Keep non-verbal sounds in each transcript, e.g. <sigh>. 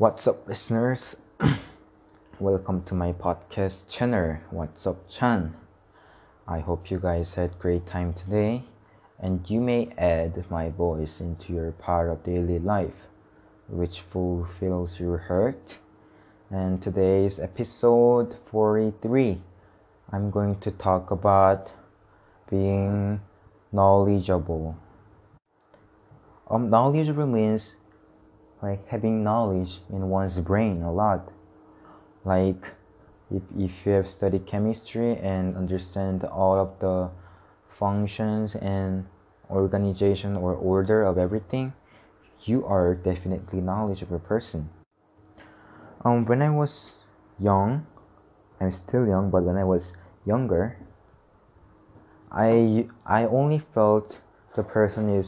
What's up, listeners? <clears throat> Welcome to my podcast channel. What's up, Chan? I hope you guys had great time today, and you may add my voice into your part of daily life, which fulfills your heart. And today's episode 43. I'm going to talk about being knowledgeable. Um, knowledgeable means like having knowledge in one's brain a lot. Like if, if you have studied chemistry and understand all of the functions and organization or order of everything you are definitely knowledgeable person. Um when i was young i'm still young but when i was younger i i only felt the person is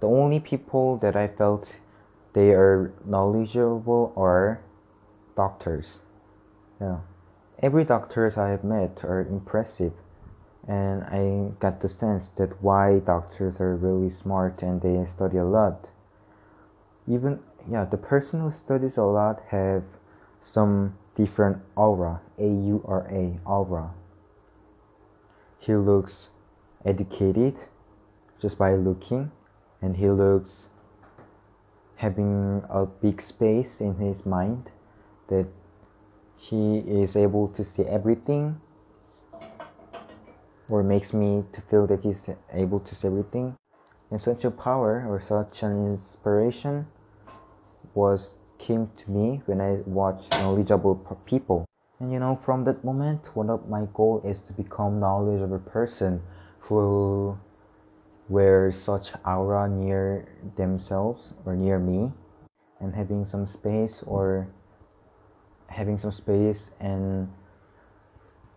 the only people that i felt they are knowledgeable are doctors. Yeah. Every doctors I have met are impressive and I got the sense that why doctors are really smart and they study a lot. Even yeah, the person who studies a lot have some different aura, A U R A, aura. He looks educated just by looking and he looks having a big space in his mind that he is able to see everything or makes me to feel that he's able to see everything. And such a power or such an inspiration was came to me when i watched knowledgeable people. And you know from that moment one of my goal is to become knowledgeable person who wear such aura near themselves or near me and having some space or having some space and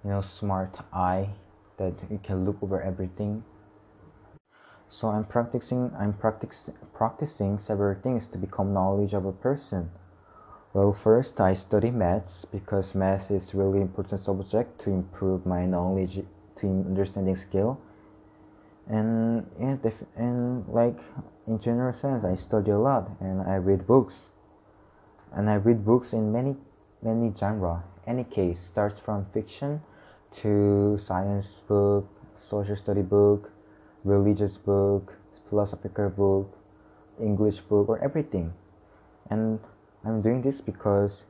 you know smart eye that you can look over everything. So i'm practicing i'm practice, practicing several things to become knowledgeable person. Well first i study maths because math is really important subject to improve my knowledge to understanding skill and yeah, def- and like in general sense i study a lot and i read books. And i read books in many many genre. Any case starts from fiction to science book social study book religious book philosophical book english book or everything. And i'm doing this because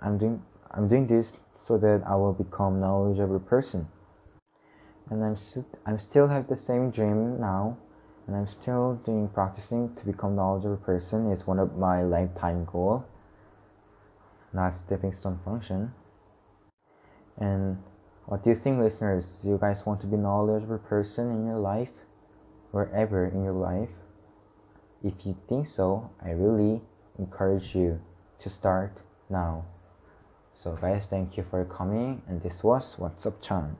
i'm doing i'm doing this so that i will become knowledgeable person and I'm st- I'm still have the same dream now, and I'm still doing practicing to become knowledgeable person is one of my lifetime goal, not stepping stone function. And what do you think, listeners? Do you guys want to be knowledgeable person in your life, wherever in your life? If you think so, I really encourage you to start now. So guys, thank you for coming, and this was What's Up Chan.